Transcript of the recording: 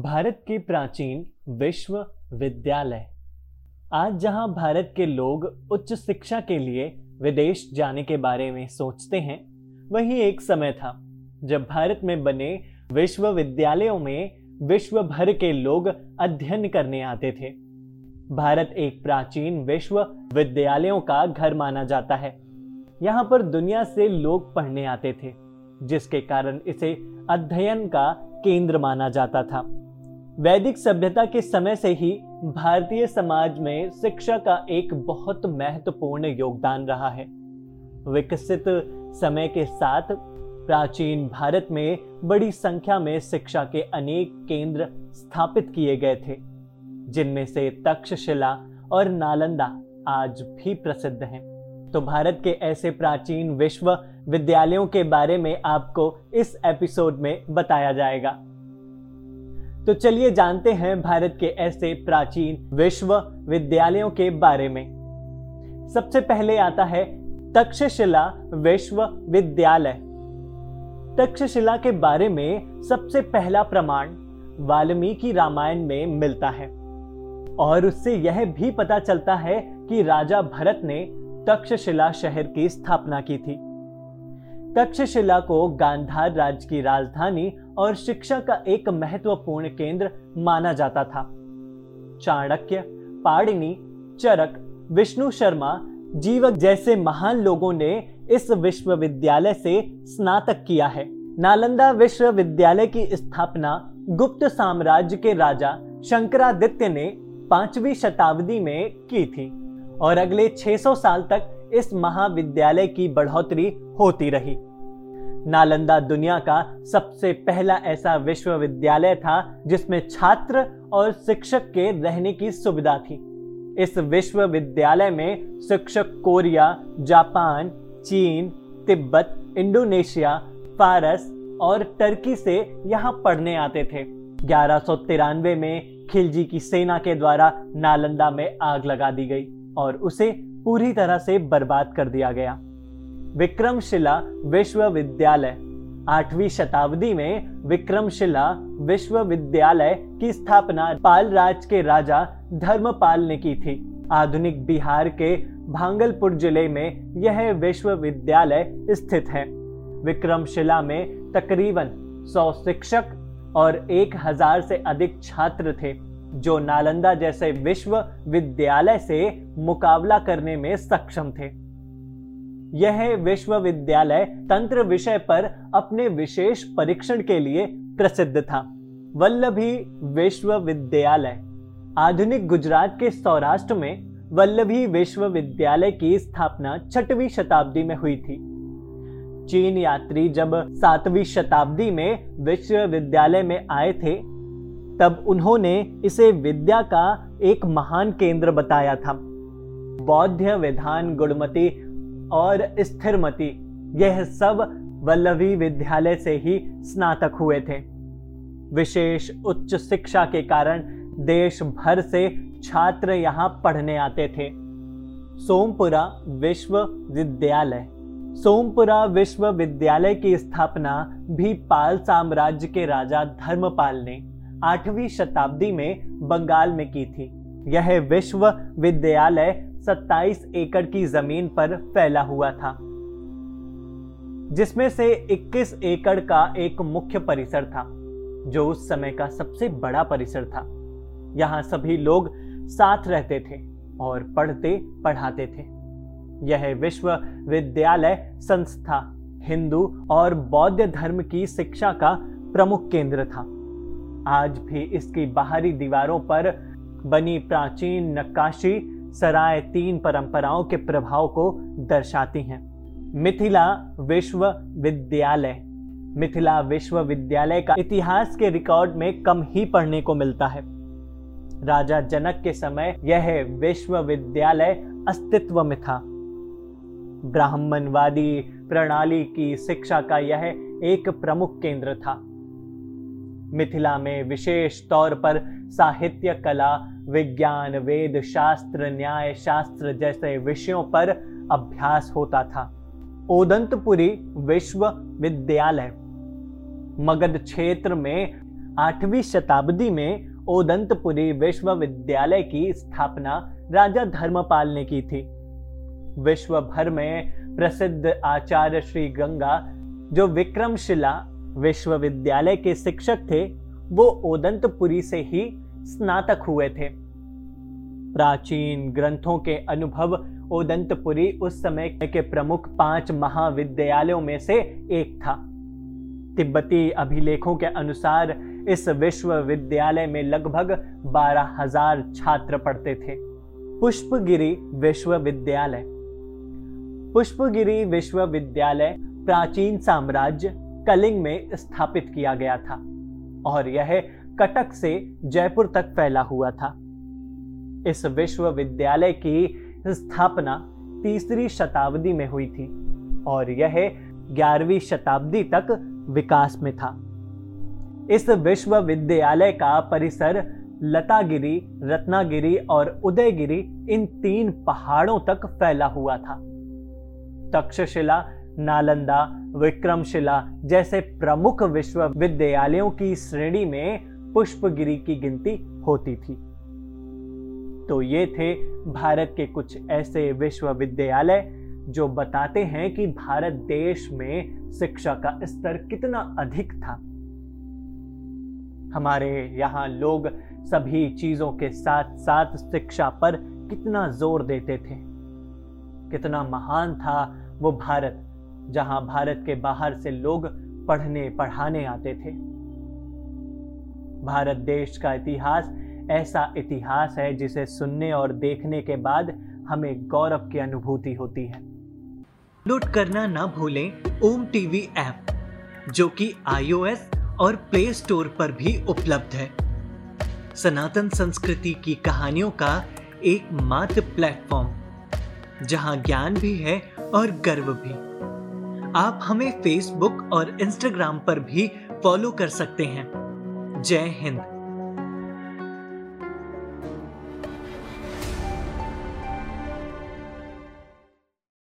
भारत के प्राचीन विश्वविद्यालय। आज जहाँ भारत के लोग उच्च शिक्षा के लिए विदेश जाने के बारे में सोचते हैं, वही एक समय था जब भारत में बने विश्वविद्यालयों में विश्व भर के लोग अध्ययन करने आते थे। भारत एक प्राचीन विश्वविद्यालयों का घर माना जाता है। यहाँ पर दुनिया से लोग पढ़ने आते थे, जिसके कारण इसे अध्ययन का केंद्र माना जाता था। वैदिक सभ्यता के समय से ही भारतीय समाज में शिक्षा का एक बहुत महत्वपूर्ण योगदान रहा है। विकसित समय के साथ प्राचीन भारत में बड़ी संख्या में शिक्षा के अनेक केंद्र स्थापित किए गए थे, जिनमें से तक्षशिला और नालंदा आज भी प्रसिद्ध हैं। तो भारत के ऐसे प्राचीन विश्वविद्यालयों के बारे में आपको इस एपिसोड में बताया जाएगा। तो चलिए जानते हैं भारत के ऐसे प्राचीन विश्वविद्यालयों के बारे में। सबसे पहले आता है तक्षशिला विश्वविद्यालय। तक्षशिला के बारे में सबसे पहला प्रमाण वाल्मीकि रामायण में मिलता है। और उससे यह भी पता चलता है कि राजा भरत ने तक्षशिला शहर की स्थापना की थी। तक्षशिला को गांधार राज्य की राजधानी और शिक्षा का एक महत्वपूर्ण केंद्र माना जाता था। चाणक्य, पाणिनि, चरक, विष्णु शर्मा, जीवक जैसे महान लोगों ने इस विश्वविद्यालय से स्नातक किया है। नालंदा विश्वविद्यालय की स्थापना गुप्त साम्राज्य के राजा शंकरादित्य ने पांचवी शताब्दी में की थी और अगले 600 साल तक इस महाविद्यालय की बढ़ोतरी होती रही। नालंदा दुनिया का सबसे पहला ऐसा विश्वविद्यालय था जिसमें छात्र और शिक्षक के रहने की सुविधा थी। इस विश्वविद्यालय में शिक्षक कोरिया, जापान, चीन, तिब्बत, इंडोनेशिया, फारस और टर्की से यहाँ पढ़ने आते थे। ग्यारह में खिलजी की सेना के द्वारा नालंदा में आग लगा दी गई और उसे पूरी तरह से बर्बाद कर दिया गया। विक्रमशिला विश्वविद्यालय। आठवीं शताब्दी में विक्रमशिला विश्वविद्यालय की स्थापना पाल राज के राजा धर्मपाल ने की थी। आधुनिक बिहार के भांगलपुर ज़िले में यह विश्वविद्यालय स्थित है। विक्रमशिला में तकरीबन 100 शिक्षक और 1000 से अधिक छात्र थे, जो नालंदा जैसे विश्वविद्यालय से मुकाबला करने में सक्षम थे। यह विश्वविद्यालय तंत्र विषय पर अपने विशेष परीक्षण के लिए प्रसिद्ध था। वल्लभी विश्वविद्यालय, आधुनिक गुजरात के सौराष्ट्र में वल्लभी विश्वविद्यालय की स्थापना छठवीं शताब्दी में हुई थी। चीन यात्री जब सातवीं शताब्दी में विश्वविद्यालय में आए थे, तब उन्होंने इसे विद्या का एक महान केंद्र बताया था। बौद्ध विधान गुणमती और स्थिरमती यह सब वल्लभी विद्यालय से ही स्नातक हुए थे। विशेष उच्च शिक्षा के कारण देश भर से छात्र यहाँ पढ़ने आते थे। सोमपुरा विश्वविद्यालय। सोमपुरा विश्वविद्यालय की स्थापना भी पाल साम्राज्य के राजा धर्मपाल ने आठवीं शताब्दी में बंगाल में की थी। यह विश्वविद्यालय 27 एकड़ की ज़मीन पर फैला हुआ था, जिसमें से 21 एकड़ का एक मुख्य परिसर था, जो उस समय का सबसे बड़ा परिसर था। यहाँ सभी लोग साथ रहते थे और पढ़ते पढ़ाते थे। यह विश्वविद्यालय संस्था, हिंदू और बौद्ध धर्म की शिक्षा का प्रमुख केंद्र था। आज भी इसकी बाहरी दीवारों पर बनी प्राचीन नक्काशी सराय तीन परंपराओं के प्रभाव को दर्शाती हैं। मिथिला विश्वविद्यालय। मिथिला विश्वविद्यालय का इतिहास के रिकॉर्ड में कम ही पढ़ने को मिलता है। राजा जनक के समय यह विश्वविद्यालय अस्तित्व में था। ब्राह्मणवादी प्रणाली की शिक्षा का यह एक प्रमुख केंद्र था। मिथिला में विशेष तौर पर साहित्य, कला, विज्ञान, वेद, शास्त्र, न्याय, शास्त्र जैसे विषयों पर अभ्यास होता था। ओदंतपुरी विश्वविद्यालय, मगध क्षेत्र में आठवीं शताब्दी में ओदंतपुरी विश्वविद्यालय की स्थापना राजा धर्मपाल ने की थी। विश्व भर में प्रसिद्ध आचार्य श्री गंगा, जो विक्रमशिला विश्वविद्यालय के शिक्षक थे वो ओदंतपुरी से ही स्नातक हुए थे। प्राचीन ग्रंथों के अनुभव ओदंतपुरी उस समय के प्रमुख पाँच महाविद्यालयों में से एक था। तिब्बती अभिलेखों के अनुसार इस विश्वविद्यालय में लगभग बारह हज़ार छात्र पढ़ते थे। पुष्पगिरी विश्वविद्यालय। पुष्पगिरी विश्वविद्यालय प्राचीन साम्राज्य कलिंग में स्थापित किया गया था। और यह कटक से जयपुर तक फैला हुआ था। इस विश्वविद्यालय की स्थापना तीसरी शताब्दी में हुई थी और यह ग्यारहवीं शताब्दी तक विकास में था। इस विश्वविद्यालय का परिसर लतागिरी, रत्नागिरी और उदयगिरी इन तीन पहाड़ों तक फैला हुआ था। तक्षशिला नालंदा, विक्रमशिला जैसे प्रमुख विश्वविद्यालयों की श्रेणी में पुष्पगिरी की गिनती होती थी। तो ये थे भारत के कुछ ऐसे विश्वविद्यालय जो बताते हैं कि भारत देश में शिक्षा का स्तर कितना अधिक था। हमारे यहाँ लोग सभी चीज़ों के साथ साथ शिक्षा पर कितना ज़ोर देते थे। कितना महान था वो भारत। जहाँ भारत के बाहर से लोग पढ़ने, पढ़ाने आते थे। भारत देश का इतिहास ऐसा इतिहास है जिसे सुनने और देखने के बाद हमें गौरव की अनुभूति होती है। डाउनलोड करना ना भूलें ओम टीवी ऐप, जो कि आईओएस और प्ले स्टोर पर भी उपलब्ध है। सनातन संस्कृति की कहानियों का एक मात्र प्लेटफॉर्म, जहाँ ज्ञान भी है और गर्व भी। आप हमें फेसबुक और इंस्टाग्राम पर भी फॉलो कर सकते हैं। जय हिंद।